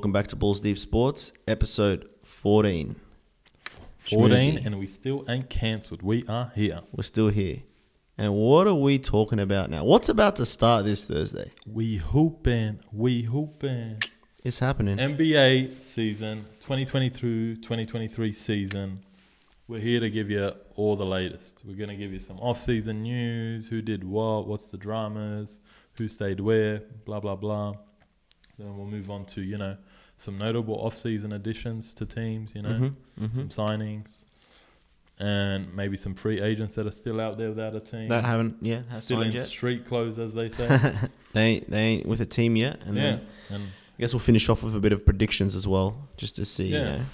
Welcome back to Balls Deep Sports, episode 14. 14, Shmouzy. and we still ain't cancelled. We are here. We're still here. And what are we talking about now? What's about to start this Thursday? We hooping. We hooping. It's happening. NBA season 2022 2023 season. We're here to give you all the latest. We're going to give you some off season news who did what, what's the dramas, who stayed where, blah, blah, blah. Then we'll move on to, you know, some notable off season additions to teams, you know, Mhm, mhm. some signings, and maybe some free agents that are still out there without a team. That haven't, yeah, has still in yet. street clothes, as they say. they, ain't, they ain't with a team yet. And yeah, and I guess we'll finish off with a bit of predictions as well, just to see. Yeah. You know,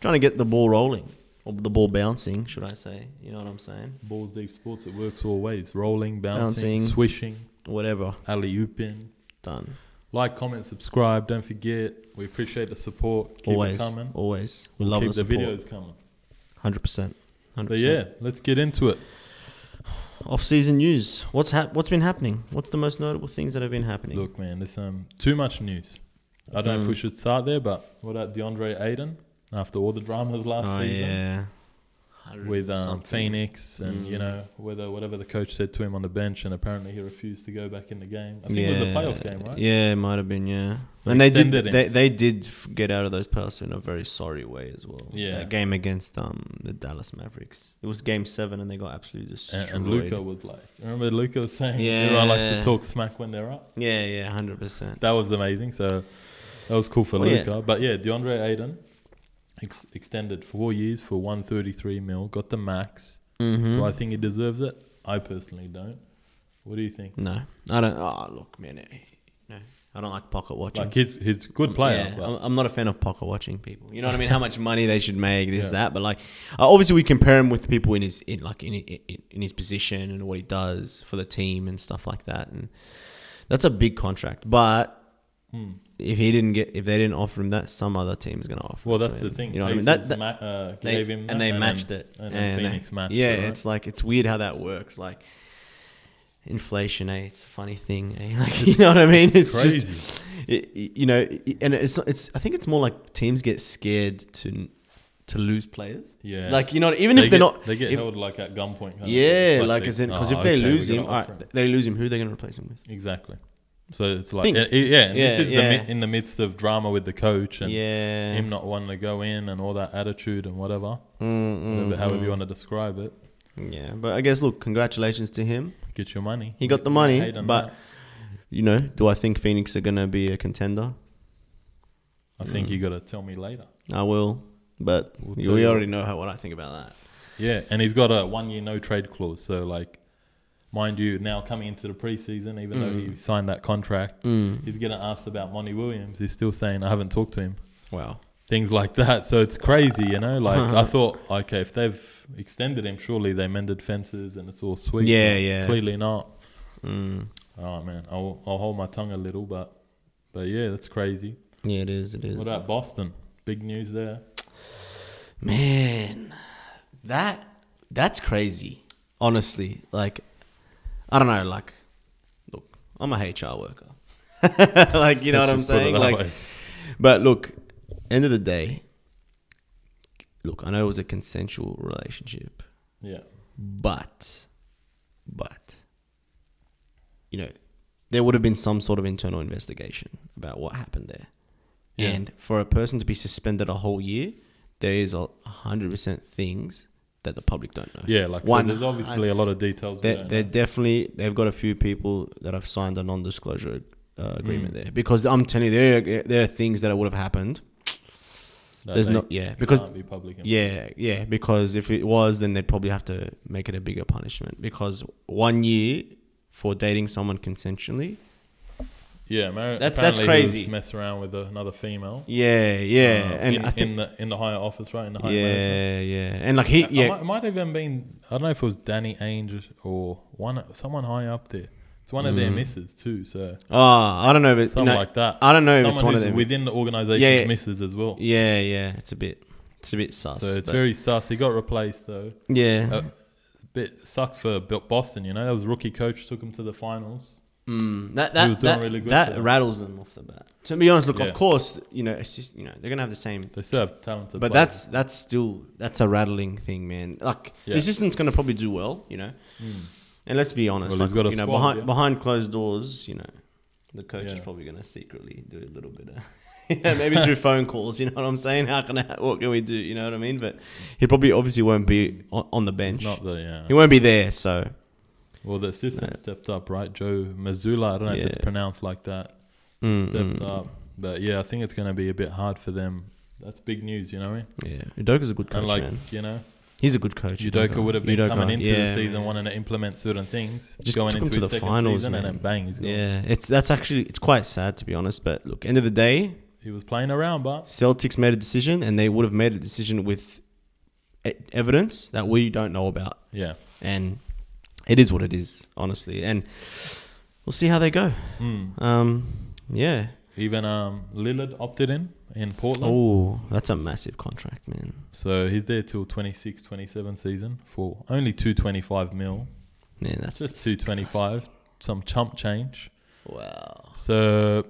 trying to get the ball rolling, or the ball bouncing, should I say? You know what I'm saying? balls deep sports, it works all ways: rolling, bouncing, Bouncing. swishing, Whatever. alley ooping. Done. Like, comment, subscribe. Don't forget. We appreciate the support. Keep always. it coming. Always. We love keep the the, videos coming. 100%. 100%. But yeah, let's get into it. Off-season news. What's hap- What's been happening? What's the most notable things that have been happening? Look, man, there's um too much news. I don't know if we Mm. should start there, but what about DeAndre Ayton after all the dramas last oh season? yeah. With um, Phoenix and you Mm. know whether whatever the coach said to him on the bench and apparently he refused to go back in the game. I think it was a playoff game, right? Yeah, it might have been. Yeah, They and they did. Him. They, they did get out of those playoffs in a very sorry way as well. Yeah. that game against um the Dallas Mavericks. It was Game Seven, and they got absolutely destroyed. And, and Luka was like, remember Luka was saying Yeah. everyone likes to talk smack when they're up. Yeah, yeah, hundred percent. That was amazing. So that was cool for Well, yeah. Luka. But yeah, DeAndre Ayton ex- extended four years for 133 mil, got the max. Mm-hmm. Do I think he deserves it? I personally don't. What do you think? No, I don't. Oh, look, man. eh, No, I don't like pocket watching. Like he's he's a good player, Yeah, but I'm, I'm not a fan of pocket watching people. You know what I mean? How much money they should make, this Yeah. that. But like, uh, obviously, we compare him with people in his in like in, in in his position and what he does for the team and stuff like that. And that's a big contract. But hmm. if he didn't get, if they didn't offer him that, some other team is going to offer. well, that's the thing. You know what I mean? That, that ma- uh, they, gave him that, and they then- matched it, and they- Phoenix matched Yeah, it, right? it's like it's weird how that works. Like inflation, eh? It's a funny thing, eh? Like, you know what I mean? It's crazy. just it, you know, and it's it's. I think it's more like teams get scared to to lose players. yeah, Like you know, even they if they're get, not, they get if- held like at gunpoint. kind of thing. yeah, It's like they- as in because oh, if they okay, lose him, gotta all offer right, they lose him. Who are they going to replace him with? exactly. So it's like yeah, yeah, Yeah, this is yeah. the mi- in the midst of drama with the coach and yeah, him not wanting to go in and all that attitude and whatever, Mm, mm, however mm. you want to describe it. Yeah, but I guess look, congratulations to him. Get your money. He got the money, but- that. You know, do I think Phoenix are going to be a contender? I think Mm. you got to tell me later. I will, but We'll we tell you already know how what I think about that. Yeah, and he's got a one year no trade clause. So like, mind you, now coming into the preseason, even though Mm. he signed that contract, Mm. he's getting asked about Monty Williams. He's still saying I haven't talked to him. Wow. Things like that. So it's crazy, you know. Like I thought, okay, if they've extended him, surely they mended fences and it's all sweet. Yeah, yeah. Clearly not. Mm. Oh man, I'll I'll hold my tongue a little, but but yeah, that's crazy. Yeah, it is. It is. What about Boston? Big news there. Man, that that's crazy. Honestly, like I don't know. Like, look, I'm a HR worker. like, you know Let's what I'm just put it saying? that Like, way. but look, end of the day, look, I know it was a consensual relationship, yeah, but, but, you know, there would have been some sort of internal investigation about what happened there. Yeah. And for a person to be suspended a whole year, there is a hundred percent things that the public don't know. yeah. Like One- so there's obviously a lot of details. They're, they're definitely they've got a few people that have signed a non-disclosure uh, agreement Mm. there because I'm telling you there there are things that would have happened. There's not yeah because can't be public. yeah yeah because if it was then they'd probably have to make it a bigger punishment because one year for dating someone consensually yeah. Mar- That's- that's apparently he was crazy. Mess around with another female. yeah yeah uh, and in, I think in the in the higher office, right? In the higher management. yeah yeah and like he It yeah might, it might have even been I don't know if it was Danny Ainge or one someone high up there. It's one of their Mm. misses too, so oh I don't know if it's something no, like that. I don't know if Someone it's one of them within the organization's Yeah, yeah. misses as well. yeah yeah it's a bit it's a bit sus So it's very sus. He got replaced though. yeah Uh, bit sucks for Boston, you know. That was rookie coach took him to the finals. Mm, that that that, really that rattles them off the bat. To be honest, look, Yeah. of course, you know, it's just you know they're gonna have the same, They still have talented. but players. that's that's still that's a rattling thing, man. Like Yeah. the assistant's gonna probably do well, you know. Mm. And let's be honest, Well, like, he's got a you know, squad, behind yeah. behind closed doors, you know, the coach is probably gonna secretly do a little bit of. Yeah, maybe through phone calls, you know what I'm saying? How can I, what can we do? You know what I mean? But he probably obviously won't be on, on the bench. Not the yeah. He won't be there, so Well, the assistant No. stepped up, right? Joe Mazzulla. I don't know if it's pronounced like that. mm, Stepped mm, up, but yeah, I think it's going to be a bit hard for them. That's big news, you know what I mean? Yeah, Udoka's a good coach, and like man. you know, He's a good coach. Udoka would have been Udoka, coming into yeah, the season man. wanting to implement certain things, Just going into to the finals, season, and then bang, he's gone. Yeah, it's that's actually it's quite sad to be honest. But look, end of the day, He was playing around, but Celtics made a decision, and they would have made a decision with evidence that we don't know about, yeah. and it is what it is, honestly. And we'll see how they go. Mm. Um, yeah. Even um, Lillard opted in in Portland. Oh, that's a massive contract, man. So he's there till 26, 27 season for only 225 mil. Man, that's Just 225, some chump change. Wow. So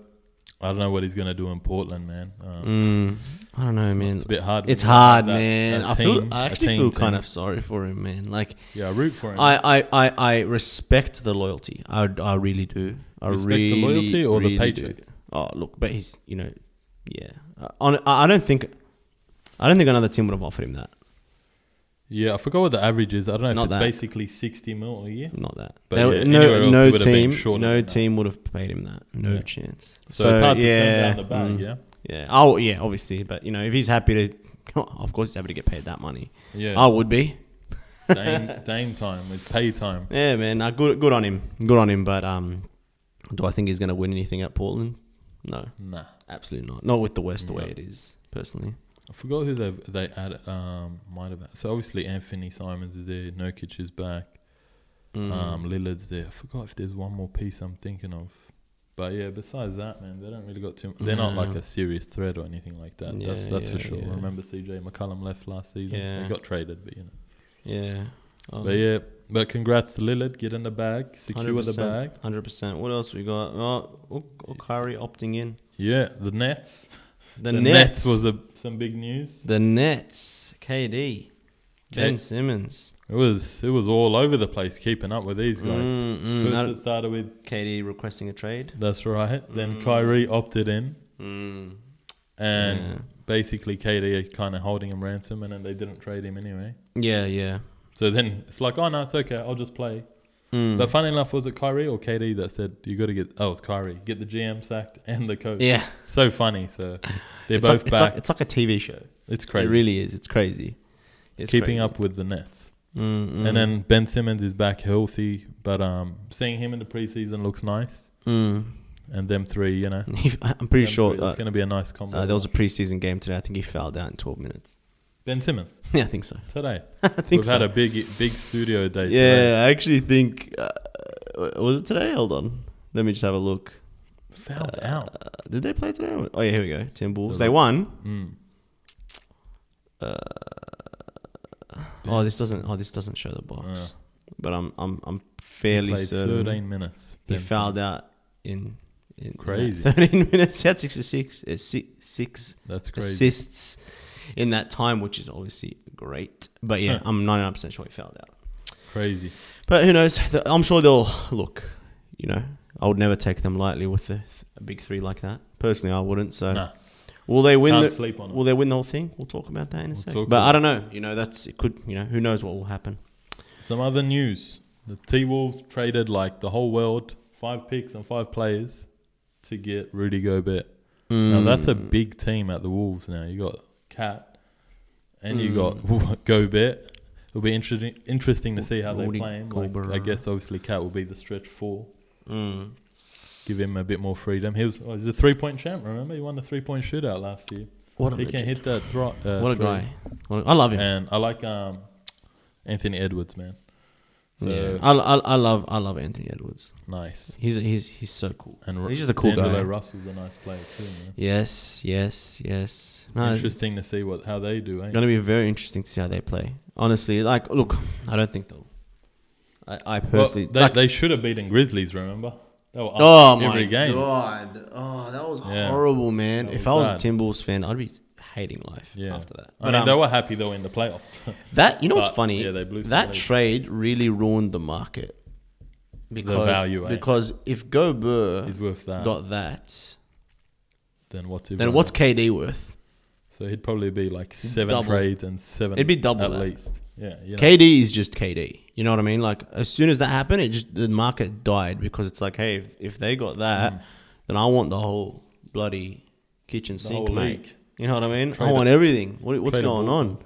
I don't know what he's going to do in Portland, man. Um, Mm, I don't know, it's, man. It's a bit hard. It's hard, that- man. that I feel. I actually team feel kind team. of sorry for him, man. Like Yeah, I root for him. I, I, I, I respect the loyalty. I, I really do. I Respect the loyalty or the really paycheck? do. Oh, look, but he's, you know, yeah. On, I I don't think, I don't think another team would have offered him that. Yeah, I forgot what the average is. I don't know if it's that. basically 60 mil a year. Not that. But yeah, anywhere no, else no would have been team, shorter no than that. team would have paid him that. No Yeah. chance. So, it's hard to yeah, turn down the bag, mm, yeah? Yeah. Oh, yeah. Obviously, but you know, if he's happy to, of course, he's happy to get paid that money. Yeah. I would be. Dame, Dame time. It's pay time. Yeah, man. Nah, good, good on him. Good on him. But um, do I think he's going to win anything at Portland? No, Nah. absolutely not. Not with the West the way No. it is. Personally, I forgot who they they added. Um, might have. So obviously Anthony Simons is there. Nurkic is back. Mm. Um, Lillard's there. I forgot if there's one more piece I'm thinking of. But yeah, besides that, man, they don't really got too. They're not like a serious threat or anything like that. that's Yeah, that's for yeah, sure. yeah. Remember, CJ McCollum left last season. Yeah. He got traded, but you know. yeah. Um, But yeah, but congrats to Lillard. Get in the bag, secure the bag. Hundred percent. What else we got? Oh, oh, oh Kyrie opting in. Yeah, the Nets. The, The Nets. was a, some big news. the Nets. KD. Ben. Simmons. It was it was all over the place keeping up with these guys. Mm, mm, First it started with KD requesting a trade. that's right. Then Mm. Kyrie opted in, Mm. and Yeah. basically KD kind of holding him ransom, and then they didn't trade him anyway. Yeah, yeah. So then it's like, oh no, it's okay, I'll just play. Mm. But funny enough, was it Kyrie or KD that said you got to get? Oh, it's Kyrie. Get the GM sacked and the coach. yeah, So funny. So they're it's both like, it's back. like it's like a TV show. it's crazy. It really is. It's crazy. It's Keeping crazy. up with the Nets. Mm, mm. And then Ben Simmons is back healthy, but um, seeing him in the preseason looks nice. Mm. And them three, you know, I'm pretty sure three, uh, it's going to be a nice combo. uh, there was a preseason game today. I think he fouled out in 12 minutes. Ben Simmons yeah, I think so. today. I think We've so. had a big, big studio day. yeah, today. I actually think uh, was it today? Hold on, let me just have a look. fouled Uh, out. Did they play today? Oh yeah, here we go. Timberwolves. So they the- won. Mm. Uh, oh, this doesn't. Oh, this doesn't show the box. Uh. But I'm I'm I'm fairly played certain 13 minutes. he Ben fouled Simmons. out in. in in Crazy. 13 minutes. He had 66, uh, six, six That's crazy. assists in that time, which is obviously great. But yeah, Huh. I'm 99% sure he fouled out. Crazy. But who knows? I'm sure they'll look. You know, I would never take them lightly with a, a big three like that. Personally, I wouldn't. So, Nah, will they win? can't The, sleep on it. will they win the whole thing? We'll talk about that in a We'll second. But I don't know. You know, that's it. Could you know? Who knows what will happen? Some other news. The T Wolves traded like the whole world, five picks and five players to get Rudy Gobert. Now that's a Mm. big team at the Wolves now. You got Cat and you got Gobert. It'll be interesting interesting to see how they Rudy play him. Like, I guess obviously Cat will be the stretch four. Mm. Give him a bit more freedom. He was oh, he's a three point champ. Remember, he won the three point shootout last year. What a He can legend. hit that throw. Uh, What a three. guy. What a- I love him. And I like um, Anthony Edwards, man. So yeah, I, I, I love I love Anthony Edwards. nice. He's he's he's so cool. And He's just a cool D'Angelo guy. Russell's a nice player too, man. Yes, yes, yes. No, Interesting to see what how they do. Eh? gonna be very interesting to see how they play. Honestly, like, look, I don't think they'll. I, I Well, personally, they, like, they should have beaten Grizzlies. Remember? They were up Oh my every game. god! Oh, that was Yeah. horrible, man. That if was I was bad. a Timberwolves fan, I'd be hating life Yeah. after that. I mean, um, they were happy though in the playoffs. that you know what's funny? yeah, they blew that trade really ruined the market because value, eh? because if Gobert He's worth that. got that, then what's then worth? what's KD worth? So he'd probably be like seven Double. trades and seven. It'd be double at that. least. Yeah, you know. KD is just KD. You know what I mean? Like as soon as that happened, it just the market died because it's like, hey, if, if they got that, Mm. then I want the whole bloody kitchen The sink, mate. league. You know what I mean? Trade I want it. everything. What, what's Trade going on?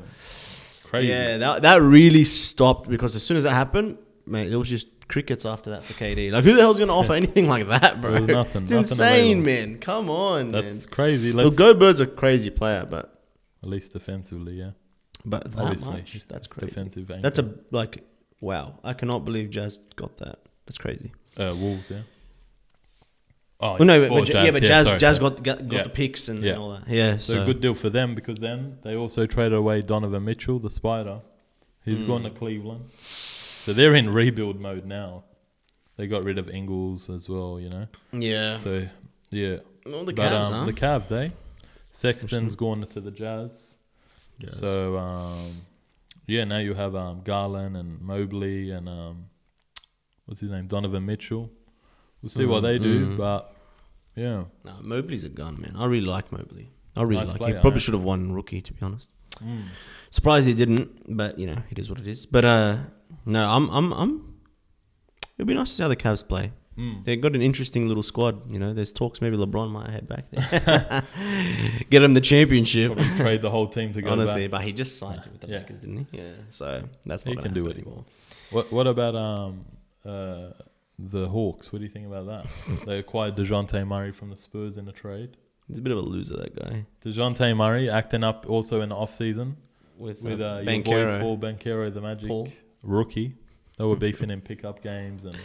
Crazy. Yeah, that that really stopped because as soon as that happened, mate, there was just crickets after that for KD. Like, who the hell's gonna offer anything like that, bro? Nothing- It's nothing insane, available. man. Come on, man. That's man. crazy. Look, Let's Gobert's a crazy player, but at least defensively, yeah. but that Obviously, much, that's crazy. Defensive. Anchor. That's a like, wow. I cannot believe Jazz got that. That's crazy. uh, Wolves, yeah. Oh, Well, no, but, for but, yeah, but Jazz, sorry, Jazz sorry. got got, got Yeah. the picks and, Yeah. and all that. Yeah, So, so, good deal for them because then they also traded away Donovan Mitchell, the Spider. He's Mm. gone to Cleveland, so they're in rebuild mode now. They got rid of Ingles as well, you know. Yeah, So yeah, all the but Cavs, um, huh? the Cavs, eh? Sexton's gone to the Jazz. Jazz. So um, yeah, now you have um, Garland and Mobley and um, what's his name, Donovan Mitchell. We'll see what Mm, they do, mm. but yeah, no, Mobley's a gun, man. I really like Mobley. I really Nice like. player, he probably eh? should have won rookie, to be honest. Mm. Surprised he didn't, but you know it is what it is. But uh, no, I'm, I'm, I'm. It'd be nice to see how the Cavs play. Mm. They've got an interesting little squad. You know, there's talks maybe LeBron might head back there, get him the championship. probably trade the whole team to go Honestly, back. but he just signed with the Yeah. Lakers, didn't he? Yeah. So that's not. He can do he anymore. What what about um uh the Hawks? What do you think about that? they acquired Dejounte Murray from the Spurs in a trade. He's a bit of a loser, that guy. Dejounte Murray acting up also in the off season With, with uh, uh, your boy Paul Banchero, the Magic Paul. rookie. They were beefing in pickup games and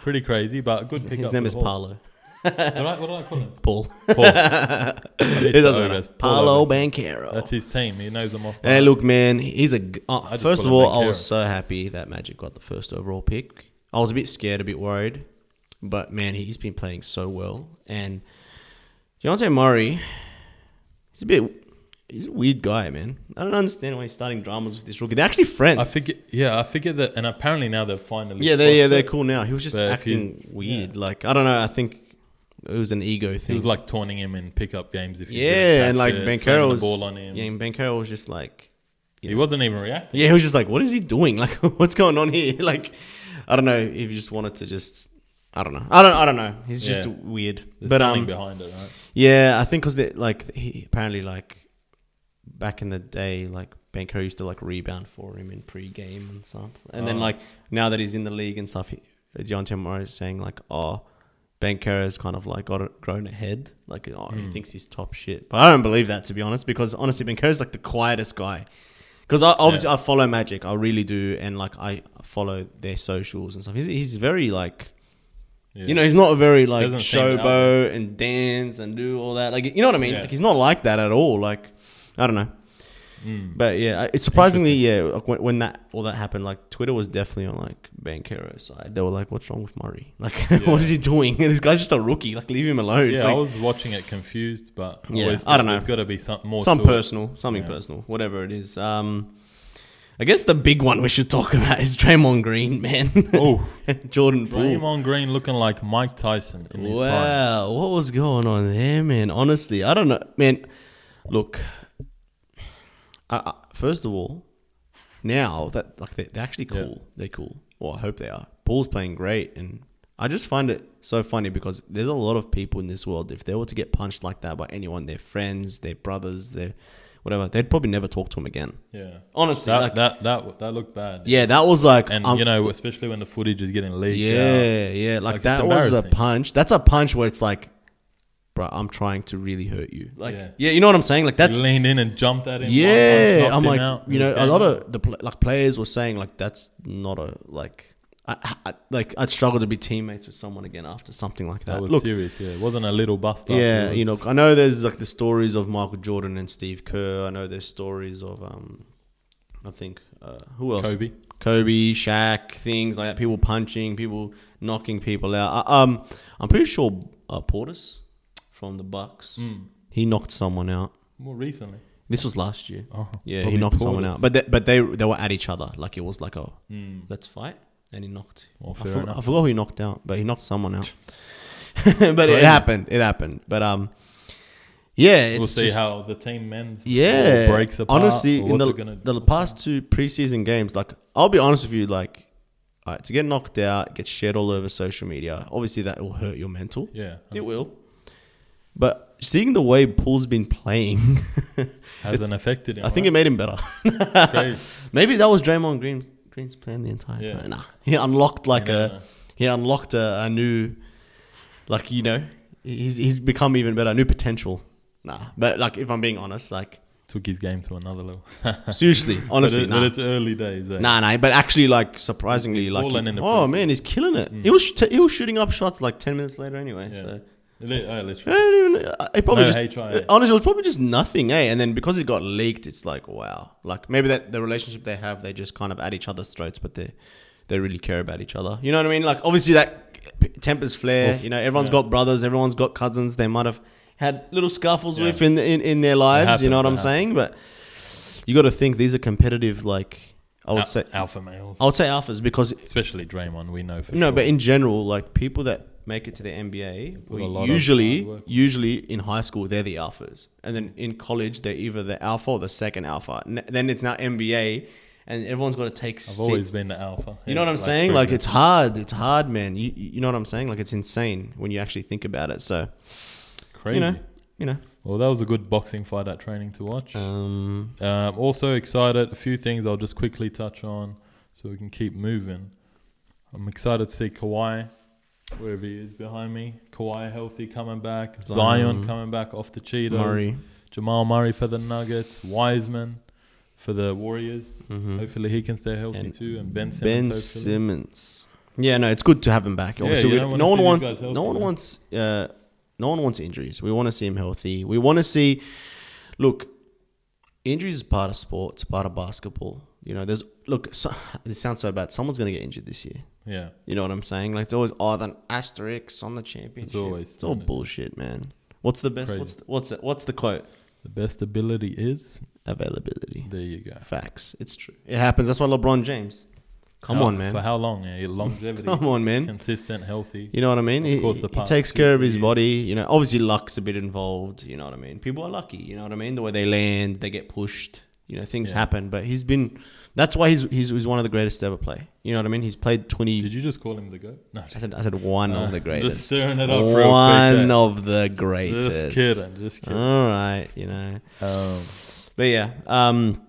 pretty crazy, but good pickup. His name is. Paolo. What did I, what did I call him? Paul. Paul. it doesn't matter. Paolo Ogres. That's his team. He knows them off. Hey, look, man, he's a. g- Uh, first of all, I was so happy that Magic got the first overall pick. I was a bit scared, a bit worried, but man, he's been playing so well. And Dejounte Murray, he's a bit. He's a weird guy, man. I don't understand why he's starting dramas with this rookie. They're actually friends. I figure, yeah, I figure that, and apparently now they're finally. Yeah, they yeah they're cool now. He was just But acting weird. Like I don't know. I think it was an ego thing. He was like taunting him in pickup games if he's yeah, and like Banchero was. ball on him. Yeah, and Banchero was just like. You he know. wasn't even reacting. Yeah, he was just like, "What is he doing? Like, what's going on here?" Like, I don't know if he just wanted to just. I don't know. I don't. I don't know. He's just Yeah. weird. There's but um, behind it, right? yeah, I think because like he apparently like back in the day, like Banker used to like rebound for him in pre-game and stuff, and then Oh. like now that he's in the league and stuff, he, John Murray is saying like, "Oh, Banker has kind of like got it, grown ahead. Like, oh, he Hmm. thinks he's top shit." But I don't believe that to be honest, because honestly, Banker is like the quietest guy. Because I, obviously I follow Magic, I really do, and like I follow their socials and stuff. He's, he's very like Yeah. you know, he's not a very like showboat and dance and do all that. Like, you know what I mean? Yeah. Like, he's not like that at all. Like, I don't know. Mm. But yeah, it's surprisingly, yeah, like when, when that all that happened, like Twitter was definitely on like Banchero's side. They were like, "What's wrong with Murray? Like, Yeah. what is he doing? this guy's just a rookie. Like, leave him alone." yeah, Like, I was watching it confused, but Yeah, always I don't know. There's got to be some more. some to it. personal, something Yeah. personal, whatever it is. Um, I guess the big one we should talk about is Draymond Green, man. Oh, Jordan Poole. Draymond Green looking like Mike Tyson in his. Wow, what was going on there, man? Honestly, I don't know, man. Look, I, I, first of all, now that like they, they're actually Yeah. cool, they're cool. Well, I hope they are. Poole's playing great, and I just find it so funny because there's a lot of people in this world. If they were to get punched like that by anyone, their friends, their brothers, their whatever, they'd probably never talk to him again. Yeah, Honestly, that like, that that that looked bad. yeah, that was like, and um, you know, especially when the footage is getting leaked. out. Yeah, yeah. Like, Like, that was a punch. That's a punch where it's like, bro, I'm trying to really hurt you. Like, yeah, Yeah. you know what I'm saying? Like that's he leaned in and jumped at him. yeah. I'm like, out, you know, a lot of the like players were saying like that's not a like. I, I, like I'd struggle to be teammates with someone again after something like that. that was Look, serious. Yeah, it wasn't a little bust up. yeah, it you know, I know there's like the stories of Michael Jordan and Steve Kerr. I know there's stories of um, I think uh, who else? Kobe. Kobe, Shaq, things like that. People punching, people knocking people out. Uh, um, I'm pretty sure uh, Portis from the Bucks. Mm. He knocked someone out. More recently. This was last year. Oh, Yeah, he knocked someone Portis. out. But they, but they they were at each other. Like it was like a Mm. let's fight, and he knocked. Well, I, fair for- enough. I forgot who he knocked out, but he knocked someone out. but it happened. It happened. But um, yeah, it's we'll see just, how the team men's yeah breaks apart. Honestly, in the gonna the past two preseason games, like I'll be honest with you, like alright, to get knocked out, get shared all over social media. Obviously, that will hurt your mental. yeah, It will. But seeing the way Poole's been playing, hasn't affected him. I think it made him better. Maybe that was Draymond Green, Green's plan the entire Yeah. time. Nah, he unlocked like a he unlocked a, a new, like you know, he's he's become even better, new potential. Nah, but like if I'm being honest, like took his game to another level. seriously, honestly, but, it, nah. but it's early days. Eh? Nah, nah, but actually, like surprisingly, He's like he- oh man, he's killing it. Mm. He was sh- he was shooting up shots like ten minutes later anyway. Yeah. So Li- oh, I literally. don't even. I probably No just HI, eh? honestly, it was probably just nothing, eh? And then because it got leaked, it's like wow, like maybe that the relationship they have, they just kind of at each other's throats, but they they really care about each other. You know what I mean? Like obviously that tempers flare. Oof. You know, everyone's Yeah. got brothers, everyone's got cousins. They might have had little scuffles Yeah. with in, in in their lives. you know what I'm happens, it saying? But you got to think these are competitive. Like I would Al- say, alpha males, I would say alphas because especially Draymond. We know for no, sure. but in general, like people that make it to the NBA, Put a we lot of usually, usually in high school, they're the alphas, and then in college, they're either the alpha or the second alpha. N- then it's now NBA, and everyone's got to take. I've seats. always been the alpha. You know what I'm saying? Like it's hard. It's hard, man. You you know what I'm saying? Like it's insane when you actually think about it. So crazy. you know, you know. Well, that was a good boxing fight at training to watch. Um, Um, also excited. A few things I'll just quickly touch on so we can keep moving. I'm excited to see Kawhi, wherever he is behind me. Kawhi healthy coming back. Zion, Zion. coming back off the Cheetos. Murray. Jamal Murray for the Nuggets. Wiseman for the Warriors. Mhm. Hopefully he can stay healthy And too. And Ben Simmons. Ben hopefully. Simmons. Yeah, no, it's good to have him back. Yeah, Obviously, you we- don't wanna no one wants no one wants no one wants injuries. We want to see him healthy. We want to see. Look, injuries is part of sports, part of basketball. You know, there's look. So, this sounds so bad. Someone's gonna get injured this year. Yeah. You know what I'm saying? Like it's always oh, an asterisk on the championship. It's always it's all it. bullshit, man. What's the best? Crazy. What's the, what's the, what's the quote? The best ability is. Availability. There you go. Facts. It's true. It happens. That's why LeBron James. Come How- on, man. For how long? Yeah, longevity. Come on, man. Consistent, healthy. You know what I mean? Of he, course, the he takes care of his 50 body. You know, obviously luck's a bit involved. You know what I mean? People are lucky. You know what I mean? The way they land, they get pushed. You know, things Yeah. happen. But he's been. That's why he's, he's he's one of the greatest to ever play. You know what I mean? He's played twenty. Did you just call him the goat? No, I said I said one Uh, of the greatest. Just stirring it up real quick. One of the greatest. Just kidding. Just kidding. All right, you know. Um, But yeah, um,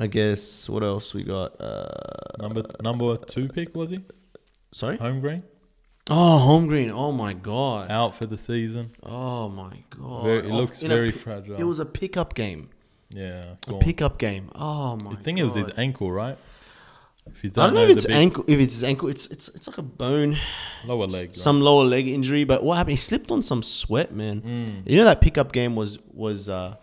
I guess what else we got? Uh, number number two pick was he? sorry. Holmgren Oh, Holmgren. Oh my god. out for the season. Oh my god. Very, it looks in a very fragile. It was a pickup game. Yeah. A pickup game. Oh my. I think it was his God. ankle, right? If he's I don't know if the it's big ankle. If it's his ankle, it's it's it's like a bone, lower leg. Right? some lower leg injury. But what happened? He slipped on some sweat, man. Mm. You know that pickup game was was uh,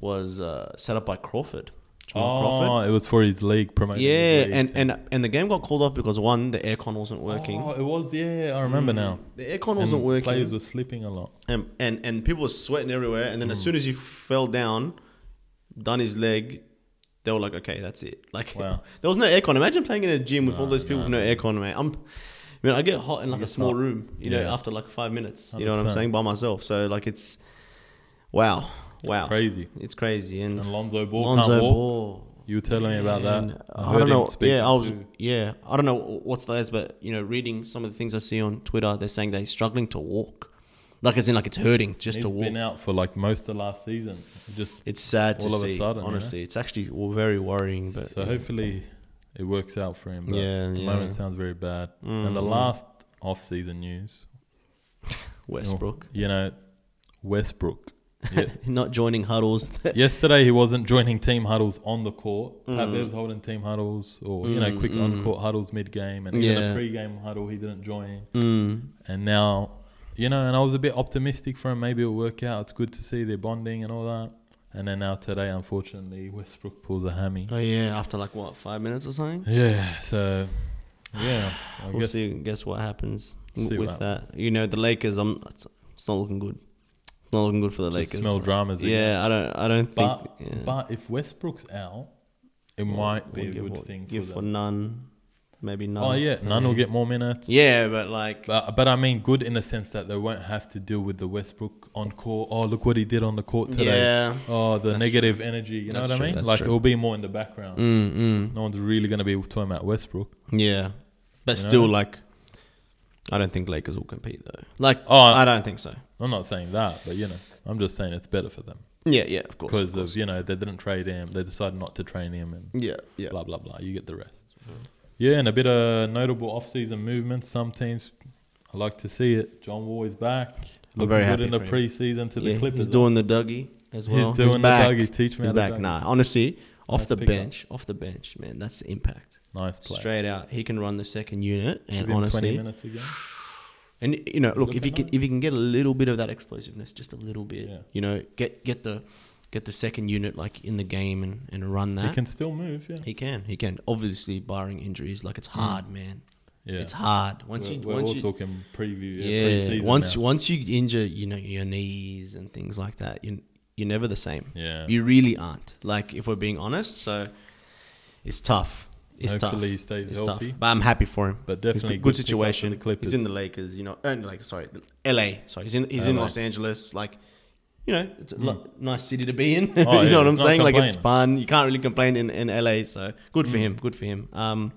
was uh, set up by Crawford. Jamal Crawford. Oh, it was for his league promotion. Yeah, and, and and the game got called off because one, the aircon wasn't working. Oh, it was. Yeah, I remember now. The aircon And wasn't working. Players were sleeping a lot. and, and and people were sweating everywhere. And then Mm. as soon as he fell down, done his leg, they were like, okay, that's it. Like Wow. there was no aircon. Imagine playing in a gym with all those people with no, no aircon, man. I'm, I mean, I get hot in like a small hot. room, you know, after like five minutes. You know what I'm saying by myself. So like it's, wow, wow, Crazy. it's crazy. And And Lonzo Ball Lonzo. Ball. You were telling me about that. I, heard don't know. Yeah, I was. too. Yeah, I don't know what's the latest, but you know, reading some of the things I see on Twitter, they're saying they're struggling to walk, like as in like it's hurting just He's to walk. been out for like most of last season. Just It's sad all to of a see. sudden, you know? honestly, it's actually very worrying. But so hopefully it works out for him. But Yeah, at the yeah. moment sounds very bad. And the Mm. last off-season news, Westbrook you know, Westbrook. Yeah. not joining huddles. Yesterday he wasn't joining team huddles on the court. Mm. Pat Bev's holding team huddles or you know Mm, quick mm. on-court huddles mid-game, and even Yeah. a pre-game huddle he didn't join. mm. And now, you know, and I was a bit optimistic for him. Maybe it'll work out. It's good to see their bonding and all that. And then now today, unfortunately, Westbrook pulls a hammy. Oh yeah, after like what five minutes or something. Yeah, so yeah, I we'll guess see. Guess what happens See with what that. You know, the Lakers. I'm. It's, it's not looking good. Not looking good for the just Lakers. smell dramas. again. Yeah, I don't. I don't think. but yeah. but if Westbrook's out, it might be we'll give good what- thing Give for for them. none, maybe none. Oh yeah, none will get more minutes. Yeah, but like. But, but I mean, good in the sense that they won't have to deal with the Westbrook on court. Oh, look what he did on the court today. yeah. Oh, the That's negative energy. You know That's what true, I mean? that's Like true. it will be more in the background. Mm, mm. No one's really going to be talking about Westbrook. Yeah, but You know? still, like, I don't think Lakers will compete though. Like, Oh, I don't think so. I'm not saying that, but you know, I'm just saying it's better for them Yeah, yeah, of course. because of course. you know they didn't trade him. They decided not to train him and yeah, yeah. blah blah blah. You get the rest. Mm-hmm. Yeah, and a bit of notable off-season movements. Some teams, I like to see it. John Wall is back. Looking very good happy in the preseason to the Yeah, Clippers. he's doing the Dougie as well. He's doing the back. buggy. Teach me He's back. buggy. Nah, honestly, off Nice the bench, off the bench, man, that's the impact. Nice play. Straight out, he can run the second unit, and him 20 honestly, minutes again. And you know, look, if you can, if he can get a little bit of that explosiveness, just a little bit, Yeah. you know, get get the get the second unit like in the game and, and run that. He can still move. Yeah. He can. He can. Obviously, barring injuries, like it's mm. hard, man. Yeah. It's hard once we're, you we're once all you talking preview. Yeah. yeah once now. once you injure you know your knees and things like that you you're never the same. Yeah. You really aren't. Like if we're being honest, so it's tough. It's Hopefully tough. he stays It's healthy. tough. But I'm happy for him. But definitely good, good the situation. Clippers. He's in the Lakers, you know. Uh, like sorry, LA. Sorry, he's in he's in Los Angeles. Like, you know, it's a lo- nice city to be in. Hmm. Oh, you yeah, know what I'm saying? Like it's fun. You can't really complain in, in LA. So good for Mm. him. Good for him. Um,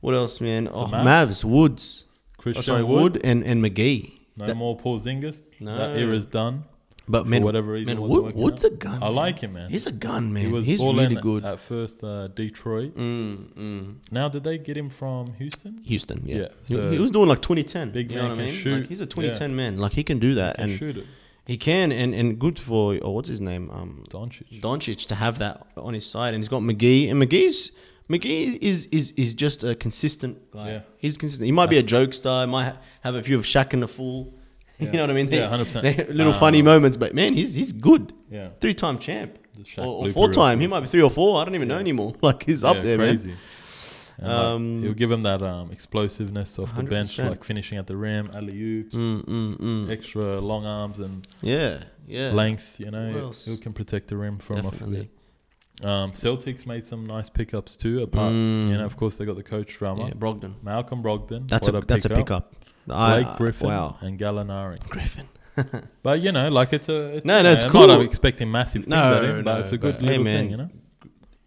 what else, man? Oh, Mavs? Mavs, Woods. Oh, Christian sorry, Wood. Wood and and McGee. No That- more Porzingis. No. That era's done. But man, whatever reason, man, Wood, Wood's out. a gun. I man. like him, man. He's a gun, man. He was He's really good. at first uh, Detroit. Mm, mm. Now, did they get him from Houston? Houston, yeah. Yeah, He- so he, was doing like 2010. big you know man what I can mean? shoot. Like he's a 2010 man. Like he can do that, Can and shoot it. he can, and, and good for oh, what's his name, um, Doncic. Doncic to have that on his side, and he's got McGee, and McGee's McGee is is is just a consistent guy. Yeah. He's consistent. He might be a joke jokester. Might ha- have a few of Shaq and the Fool. you know what I mean? Yeah, They- 100%. they- little Uh, funny moments, but man, he's he's good. Yeah. Three time champ. Or, or four time. He might be three or four. I don't even know anymore. Like he's up Yeah, there, man. crazy. Like, Um, he'll give him that um, explosiveness off the bench, like finishing at the rim, alley oops, Mm, mm, mm. extra long arms and Yeah, yeah. length. You know, who can protect the rim from off Definitely. there. Um, Celtics made some nice pickups too. Apart, Mm. you know, of course they got the coach drama, Yeah, Brogdon. Malcolm Brogdon. That's what a that's a pickup. Blake I- Griffin Wow, and Gallinari. Griffin. But you know, like it's a it's No, no, know, it's I'm cool. not expecting massive things No, at him, but no, it's a good but, hey, man, thing, you know.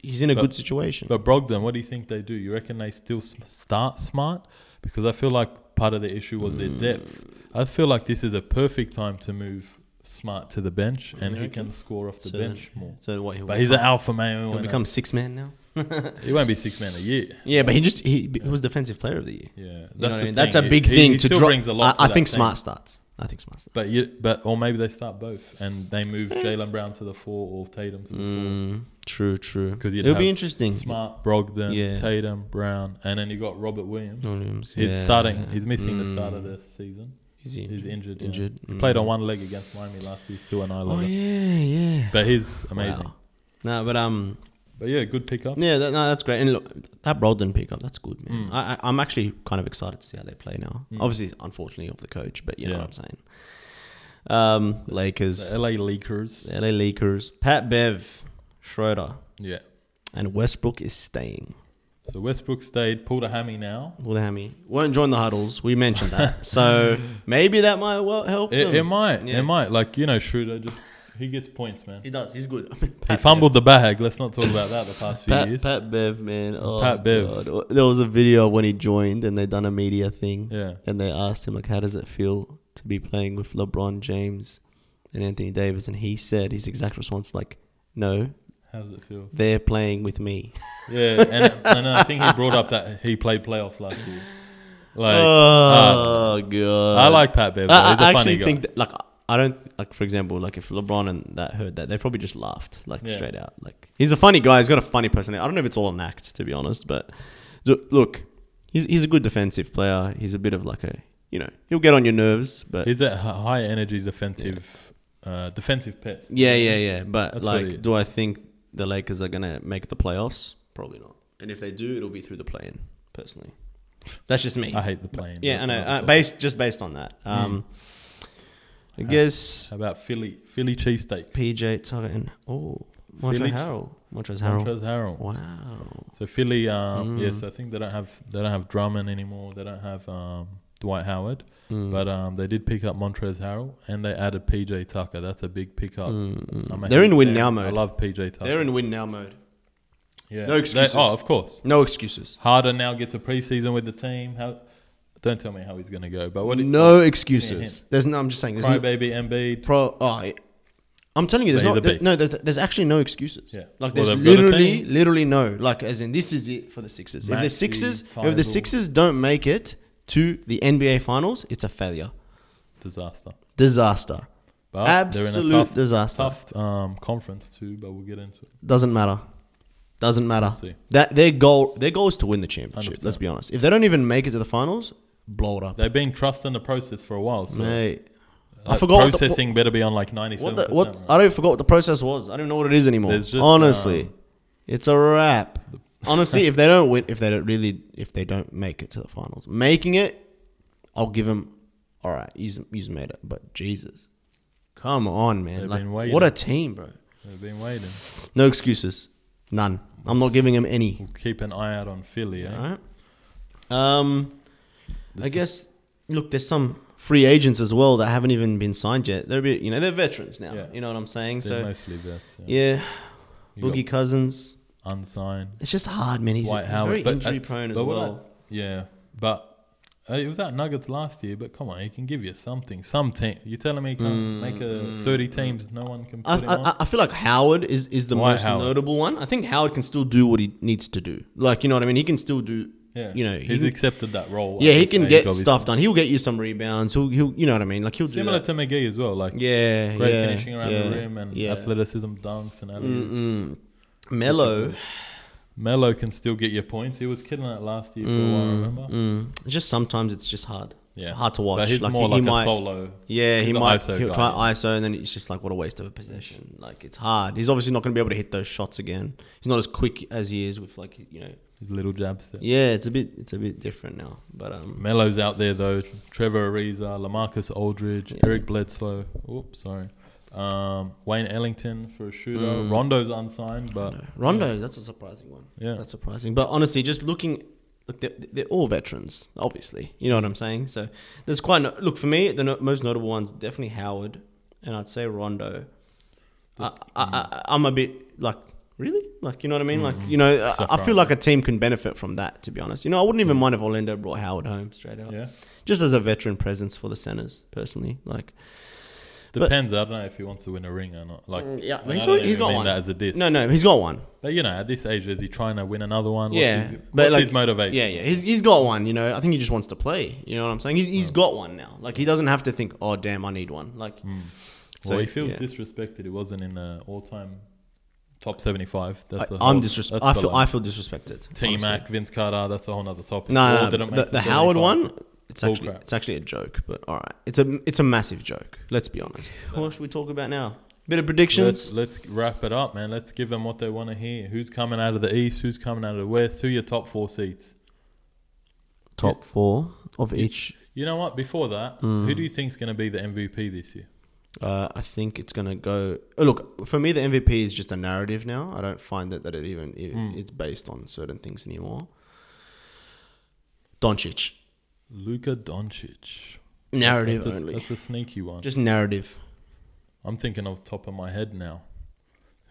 He's in a But- good situation. But Brogdon, what do you think they do? You reckon they still start smart? Because I feel like part of the issue was their depth. Mm. I feel like this is a perfect time to move smart to the bench, and You he can score off the So- bench more. so what? He'll But he's an alpha male. He'll become six man now. he won't be six man a year. Yeah, but he just he, he was defensive player of the year. Yeah, You know what that's I mean? That's a big he- thing he to drop. brings a lot. to I, I think. Smart starts. I think Smart starts. But you, but or maybe they start both, and they move Jaylen Brown to the four or Tatum to the Mm, true, true. 'Cause you'd It'll be interesting. four. Smart, Brogdon, Yeah. Tatum, Brown, and then you got Robert Williams. Williams, He's yeah. starting. He's missing the start of Mm. the season. Is he He's injured. yeah. Injured. He played on Mm. one leg against Miami last year. Still an eye Oh yeah, yeah. But he's amazing. Wow. No, but um, But yeah, good pickup. yeah, that, no, that's great. And look, that Brogdon pickup, that's good, man. Mm. I, I, I'm actually kind of excited to see how they play now. Mm. Obviously, unfortunately, of the coach, but you know what I'm saying. Um, Lakers, The LA Lakers. LA Lakers, Pat Bev, Schroeder, Yeah. and Westbrook is staying. So Westbrook stayed, pulled a hammy now. Well, hammy won't join the huddles. We mentioned that, so maybe that might well help. It, them. it might. Yeah. It might. Like you know, Schroeder just he gets points, man. He does. He's good. He Pat fumbled the bag. Let's not talk about that the past few Pat, years. Pat Bev, man. Oh, Pat Bev. God. There was a video when he joined and they done a media thing. Yeah. And they asked him, like, how does it feel to be playing with LeBron James and Anthony Davis? And he said, his exact response, like, no, How does it feel? they're playing with me. Yeah, and, and I think he brought up that he played playoffs last year. Like, uh, oh, God. I like Pat Bev. though. I, He's a I funny actually guy. think, that, like, I don't, like, for example, like, if LeBron and that heard that, they probably just laughed, like, Yeah. straight out. Like, he's a funny guy. He's got a funny personality. I don't know if it's all an act, to be honest, but look- he's, he's a good defensive player. He's a bit of like a, you know, he'll get on your nerves, but He's a high energy defensive uh, defensive pest. Yeah, yeah, yeah. But That's like, do I think the Lakers are gonna make the playoffs? Probably not. And if they do, it'll be through the play-in. Personally, that's just me. I hate the play-in. yeah, I know. Uh, based just based on that. Um, I Uh, guess How about Philly Philly cheesesteaks? PJ Tucker and oh, Montrezl Philly- Harrell. Montrezl Harrell. Montrezl Harrell. Wow. So Philly, um, Mm. yes, I think they don't have they don't have Drummond anymore. They don't have um, Dwight Howard, Mm. but um, they did pick up Montrezl Harrell and they added PJ Tucker. That's a big pickup. Mm, mm. I'm They're in win fan. now mode. I love PJ Tucker. They're in win now mode. yeah. no They- excuses. oh, of course. No excuses. Harden now gets a preseason with the team. How? Don't tell me how he's gonna go. But what? no excuses. There's no. I'm just saying. There's no, Crybaby Embiid. pro. Oh, I- I'm telling you, there's But he's no. a There, no, there's, there's actually no excuses. Yeah. Like there's a literally, literally no. Like as in, this is it for the Sixers. if the Sixers, if the Sixers don't make it to the NBA Finals, it's a failure, Disaster. disaster, But absolute they're in a tough, disaster. tough um, conference too. But we'll get into it. Doesn't matter. Doesn't matter. We'll. That their goal, their goal is to win the championship. 100%. Let's be honest. If they don't even make it to the finals, blow it up, They've been trusting the process for a while. So mate. I uh, forgot what the- processing better be on like What ninety-seven the, percent. what? I don't forgot what the process was. I don't know what it is anymore. Just, Honestly, um, it's a wrap. Honestly, if they don't win, if they don't really, if they don't make it to the finals, making it, I'll give them. All right, he's he's made it, but Jesus, come on, man! They've like, been waiting. what a team, bro. They've been waiting. No excuses, none. I'm not giving him any. We'll keep an eye out on Philly. Eh? All right. Um, I guess. Look, there's some free agents as well that haven't even been signed yet. They're a bit, you know, they're veterans now. Yeah. You know what I'm saying? They're so mostly vets. Yeah. yeah, Boogie Cousins. unsigned. It's just hard, man. He's, Howard, very but- injury uh, prone as well. Yeah, but uh, it was at Nuggets last year. But come on, he can give you something. Some team. You telling me he can't Mm, make a mm, thirty teams? No one can I, put him on. I, I feel like Howard is, is the Dwight most Howard. notable one. I think Howard can still do what he needs to do. Like, you know what I mean? He can still do. Yeah, you know, he's can- accepted that role. Yeah, he can get stuff done. He'll get you some rebounds. He'll, he'll you know what I mean? Like, he'll do Similar to McGee as well. Like yeah, great yeah, finishing around yeah, the rim and yeah. athleticism, dunks and alley Mm-mm. Melo. Melo can still get your points. He was killing it last year for a while. Mm, Remember? mm. Just sometimes it's just hard. Yeah, Hard to watch. But he's Like, more he- like he a might- solo. Yeah, he might ISO he'll guy. try ISO and then it's just like what a waste of a possession. Like it's hard. He's obviously not going to be able to hit those shots again. He's not as quick as he is with like you know. His little jab step. Yeah, it's a bit it's a bit different now. But um, Melo's out there though. Trevor Ariza, Lamarcus Aldridge, Yeah. Eric Bledsoe. Oops, sorry. Um, Wayne Ellington for a shooter. Mm. Rondo's unsigned, but. Rondo, that's a surprising one. yeah, That's surprising. But honestly, just looking, look, they're, they're all veterans, obviously. You know what I'm saying? So there's quite no, look for me. The no, most notable ones definitely Howard, and I'd say Rondo. I, I, I, I'm a bit like really, like you know what I mean? Like Mhm. you know, I, I feel like a team can benefit from that. To be honest, you know, I wouldn't even mind if Orlando brought Howard home straight out, yeah. just as a veteran presence for the centers. Personally, like Depends. I don't know if he wants to win a ring or not. Like, Mm, yeah, I he's, don't he's even got mean one. that as a diss. No, no, he's got one. But you know, at this age, is he trying to win another one? What's Yeah, his, but what's like- his motivation? Yeah, yeah. He's, he's got one, you know. I think he just wants to play. You know what I'm saying? He's, he's got one now. Like, he doesn't have to think, oh, damn, I need one. Like, Mm. So, well, he feels yeah. disrespected. He wasn't in the all-time top 75. That's a I, I'm whole- disres- that's I feel, below. I feel disrespected. T. Mac, Vince Carter. That's a whole other topic. No, All no, didn't the, the the Howard one, it's Bull actually, crap. it's actually a joke, but all right. It's a, it's a massive joke. Let's be honest. What should we talk about now? Bit of predictions? Let's let's wrap it up, man. Let's give them what they want to hear. Who's coming out of the east? Who's coming out of the west? Who are your top four seats? Top four of each. You know what? Before that, Mm. who do you think's going to be the MVP this year? Uh, I think it's gonna go. oh, Look, for me, the MVP is just a narrative now. I don't find that that it even it, Mm. it's based on certain things anymore. Doncic, Luka Doncic. narrative that's a, only, That's a sneaky one. just narrative. I'm thinking off the top of my head now.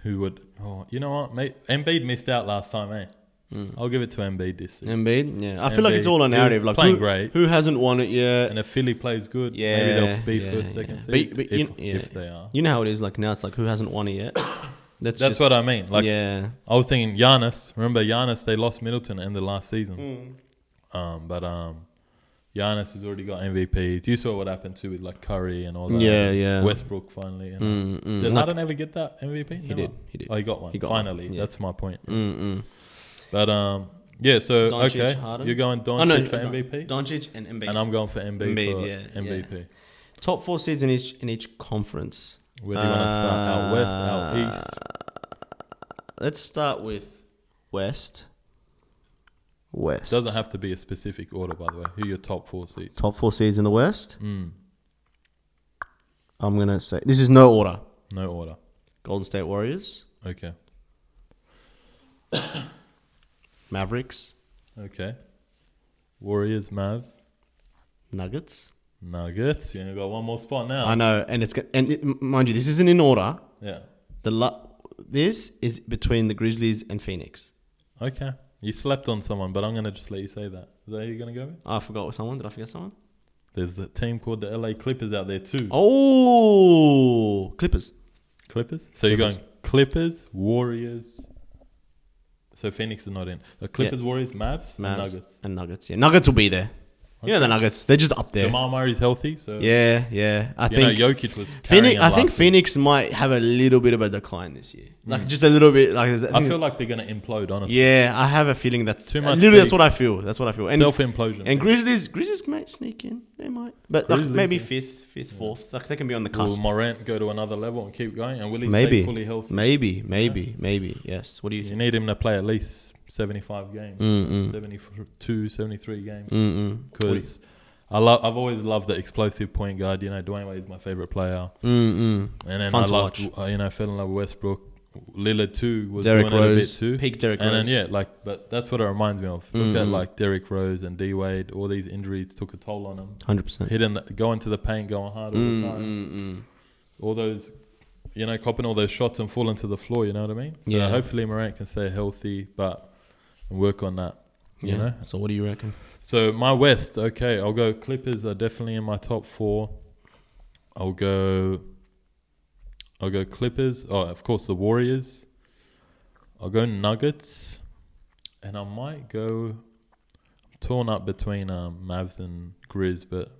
Who would? Oh, you know what? Mate, Embiid missed out last time, eh? Mm. I'll give it to Embiid this season. Embiid, yeah, I feel like it's all a narrative. Like playing who, great. who hasn't won it yet? And if Philly plays good, Yeah, maybe they'll be yeah, first, yeah. second But- seed. but if, you- yeah. if they are. You know how it is. Like now, it's like who hasn't won it yet. That's, That's just, what I mean. Like yeah. I was thinking, Giannis. Remember Giannis? They lost Middleton in the last season. Mm. Um, but um, Giannis has already got MVPs. You saw what happened too with like Curry and all that. Yeah, yeah. Westbrook finally. And Mm, mm. Did Like- Harden ever get that MVP? he Never. did. He did. Oh, he got one. He got one, finally. yeah. That's my point. Mm, mm. But um, yeah. So Doncic, okay, Harden? you're going Doncic Oh, no, for Don- MVP, Doncic and Embiid. and I'm going for Embiid, Embiid, for yeah, MVP. Top four seeds in each in each conference. Where do you want to start? Out west, out east? Let's start with West. West. Doesn't have to be a specific order, by the way. Who are your top four seeds? top four seeds in the West. Mm, I'm gonna say this is no order. no order. Golden State Warriors, Okay. Mavericks, Okay. Warriors, Mavs, Nuggets. Nuggets. You only got one more spot now. I know, and it's go- and it, mind you, this isn't in order. Yeah. The lu- this is between the Grizzlies and Phoenix. Okay. You slept on someone, but I'm gonna just let you say that. Is that who you're gonna go with? I forgot someone. Did I forget someone? There's the team called the LA Clippers out there too. Oh, Clippers. Clippers. So you're Clippers. going Clippers, Warriors. So Phoenix is not in. Uh, Clippers, Warriors, Mavs, and Nuggets. and Nuggets. Yeah, Nuggets will be there. You know the Nuggets. They're just up there. Jamal Murray's healthy, so Yeah, yeah. I you think know Jokic was. Phoenix. I think. Phoenix might have a little bit of a decline this year. Like Mm. just a little bit. Like I, I feel like they're gonna implode. Honestly, Yeah, I have a feeling that's Too much Literally, that's what I feel. That's what I feel. And self implosion. and Grizzlies, Grizzlies might sneak in. They might, but like, maybe yeah. fifth, fifth, fourth. Like they can be on the cusp. Will. Morant go to another level and keep going? And will he Maybe. stay fully healthy? Maybe, maybe, maybe. Yes. What do you You think? need him to play at least 75 games, Mm-mm. Mm. 72, 73 games. Mm-mm. Because I love, I've always loved the explosive point guard. You know, Dwyane Wade is my favorite player, Mm-mm. and then Fun I to loved, watch. uh, you know, fell in love with Westbrook. Lillard too was Derrick doing it a bit too. peak Derrick And Rose. then yeah, like, but that's what it reminds me of. Look at Mm-mm. like Derrick Rose and D Wade. All these injuries took a toll on them. hundred percent. Hitting, the, going to the paint, going hard all the mm, time. Mm, mm. All those, you know, copping all those shots and falling to the floor. You know what I mean? So Yeah. hopefully Morant can stay healthy, but work on that. You Yeah. know. So what do you reckon? So my West, okay, I'll go. Clippers are definitely in my top four. I'll go. I'll go Clippers. Oh, of course the Warriors. I'll go Nuggets, and I might go. I'm torn up between um, Mavs and Grizz, but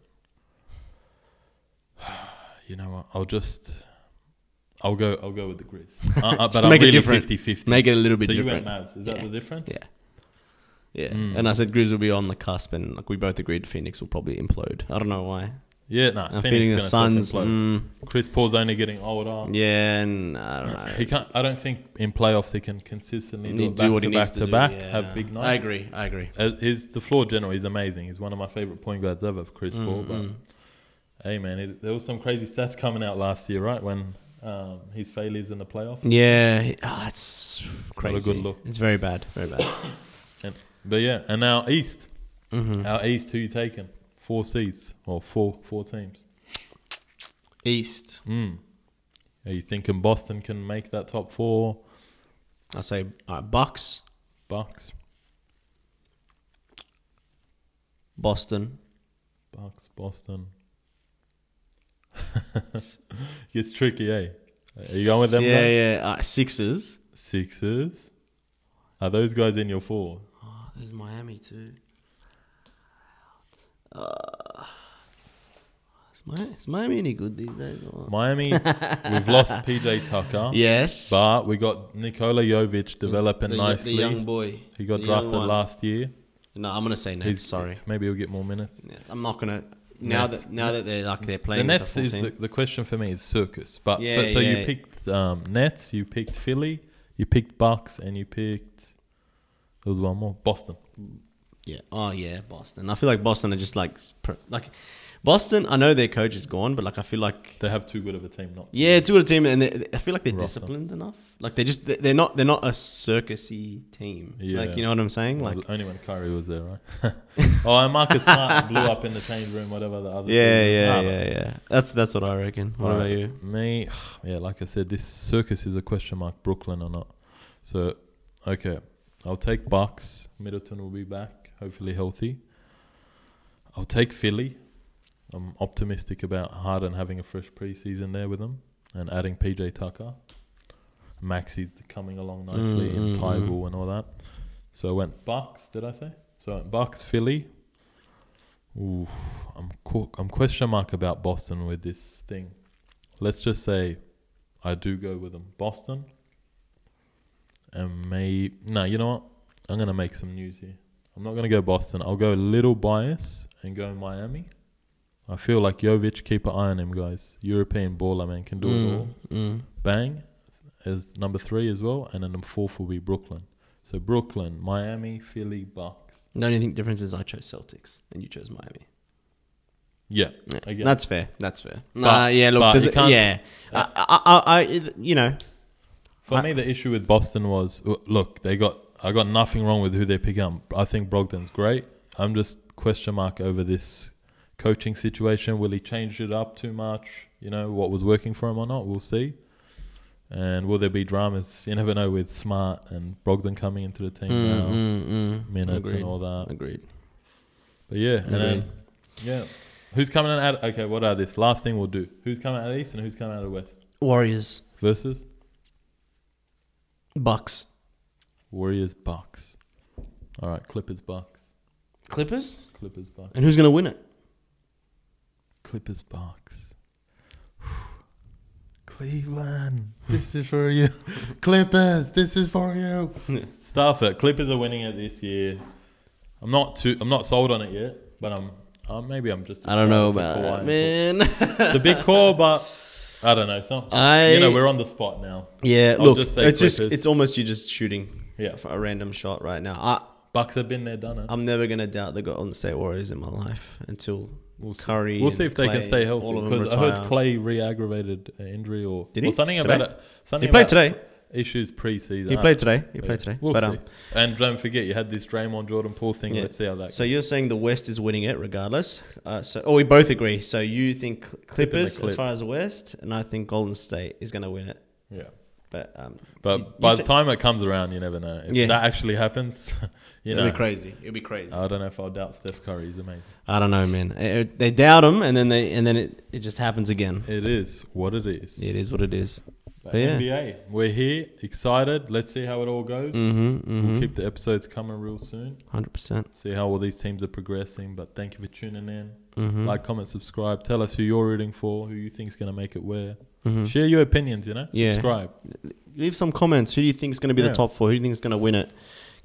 you know what? I'll just. I'll go. I'll go with the Grizz. Uh, uh, Just but I'm make it really different. 50-50. Make it a little bit so you different. went Mavs. Is that Yeah. the difference? Yeah. Yeah, Mm. and I said Grizz will be on the cusp, and like we both agreed, Phoenix will probably implode. I don't know why. Yeah, nah. I'm Phoenix feeling the Suns. Mm, Chris Paul's only getting older. yeah, and I don't know. He can't. I don't think in playoffs he can consistently do, back what to back to to back. yeah. Have big nights. I agree. I agree. Uh, his the floor general. He's amazing. He's one of my favorite point guards ever, Chris Paul. Mm, But mm. hey, man, it, there was some crazy stats coming out last year, right? When um, his failures in the playoffs. Yeah, he- ah, it's not a crazy. good look. It's very bad. Very bad. But yeah, and now East. hmm Our East, who you taking? Four seats or four four teams. East, Mm. Are you thinking Boston can make that top four? I say uh, Bucks, Bucks, Boston. Bucks, Boston. Gets tricky, eh? Are you going with them? Yeah, guys? yeah. Uh, Sixers. Sixers. Are those guys in your four? Oh, there's Miami too. Uh, is, Mi- is Miami any good these days? or- Miami, we've lost PJ Tucker. Yes. But we got Nikola Jovic developing the, nicely. The young boy. he got the drafted last year. No, I'm gonna say Nets. He's- sorry, Maybe he'll get more minutes. Nets. I'm not gonna. Now Nets. that now that they're like they're playing. The. Nets with is the the, the question for me is circus. But Yeah, so, so yeah. you picked um, Nets, you picked Philly, you picked Bucks, and you picked. There was one more. Boston. Yeah. Oh yeah, Boston. I feel like Boston are just like like Boston. I know their coach is gone, but like I feel like They have too good of a team, not. yeah, a good team, and they, I feel like they're Roster. disciplined enough. Like they're just they- they're not they're not a circusy team. Yeah. Like you know what I'm saying? Like only when Kyrie was there, right? oh, and Marcus Smart blew up in the change room, whatever the other. yeah, yeah, don't yeah, yeah. That's that's what I reckon. What about you? Me, yeah, like I said, this circus is a question mark. Brooklyn or not? So, okay, I'll take Bucks. Middleton will be back, hopefully healthy. I'll take Philly. I'm optimistic about Harden having a fresh preseason there with them and adding PJ Tucker. Maxey coming along nicely Mm, and mm, Thybulle and all that. So I went Bucks. Did I say? So I went Bucks, Philly. Ooh, I'm I'm question mark about Boston with this thing. Let's just say I do go with them. Boston. And may no, you know what? I'm gonna make some news here. I'm not gonna go Boston. I'll go a little bias and go Miami. I feel like Jovic, keep an eye on him, guys. European baller, man, can do it all. mm. Bang is number three as well, and then number fourth will be Brooklyn. So Brooklyn, Miami, Philly, Bucks. The only thing difference is I chose Celtics and you chose Miami. Yeah, Yeah, That's fair. That's fair. But- Nah, yeah. Look, does it, yeah. I, I, I, I, you know, For I- me, the issue with Boston was uh, look, they got I got nothing wrong with who they pick up. I think Brogdon's great. I'm just question mark over this coaching situation. Will he change it up too much? You know what was working for him or not? We'll see. And will there be dramas? You never know with Smart and Brogdon coming into the team mm, now, mm, mm. minutes Agreed. and all that. Agreed. But yeah, and then yeah, who's coming out? Okay, what are this? Last thing we'll do. Who's coming out of East and who's coming out of West? Warriors, Versus Bucks, Warriors, Bucks. All right, Clippers, Bucks. Clippers, Clippers, Bucks. and who's gonna win it? Clippers, Bucks. Cleveland, this is for you. Clippers, this is for you. Stuff it. Clippers are winning it this year. I'm not too. I'm not sold on it yet, but I'm. Uh, maybe I'm just. I don't know about Kawhi that, and man. It's a big call, but I don't know. Some, I, you know, we're on the spot now. yeah. I'll Look, just say it's just it's almost you just shooting Yeah, for a random shot right now. I, Bucks have been there, done it. I'm never gonna doubt the Golden State Warriors in my life until We'll see. Curry. We'll see if they can stay healthy all of them because I heard. Clay re-aggravated an injury or, Did or something Today? about it. Something He played today. Issues pre-season. He played today. He played today. We'll but see. um, and don't forget, you had this Draymond Jordan Poole thing. Yeah. Let's see how that. so you're saying the West is winning it regardless. Uh, so, oh, we both agree. So you think Clippers as far as the West, and I think Golden State is gonna win it. yeah. But um, But You- you by say- the time it comes around, you never know. If Yeah. that actually happens, you it'll know, be crazy. It'll be crazy. I don't know if I'll doubt Steph Curry. He's amazing. I don't know, man. Eh, eh, They doubt him, and then they and then it, it just happens again. It is what it is. It is what it is. But yeah. NBA, we're here, excited. Let's see how it all goes. Mm-hmm. We'll keep the episodes coming real soon. Hundred percent. See how all these teams are progressing. But thank you for tuning in. Mm-hmm. Like, comment, subscribe. Tell us who you're rooting for, who you think's gonna make it where. Mhm. Share your opinions. You know, Yeah. subscribe. Leave some comments. Who do you think is going to be Yeah. the top four? Who do you think is going to win it?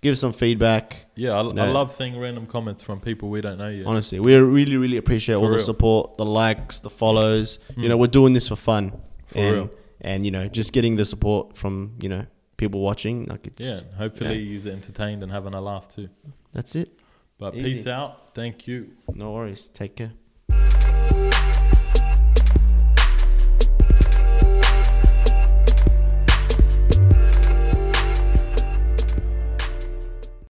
Give some feedback. Yeah, I, I love seeing random comments from people we don't know yet. Honestly, we really, really appreciate all For the support, the likes, the follows. Hmm. You know, we're doing this for fun, For and real. and you know, just getting the support from you know people watching. Like it's Yeah, hopefully Yeah. you're entertained and having a laugh too. that's it. But Easy. peace out. Thank you. No worries. Take care.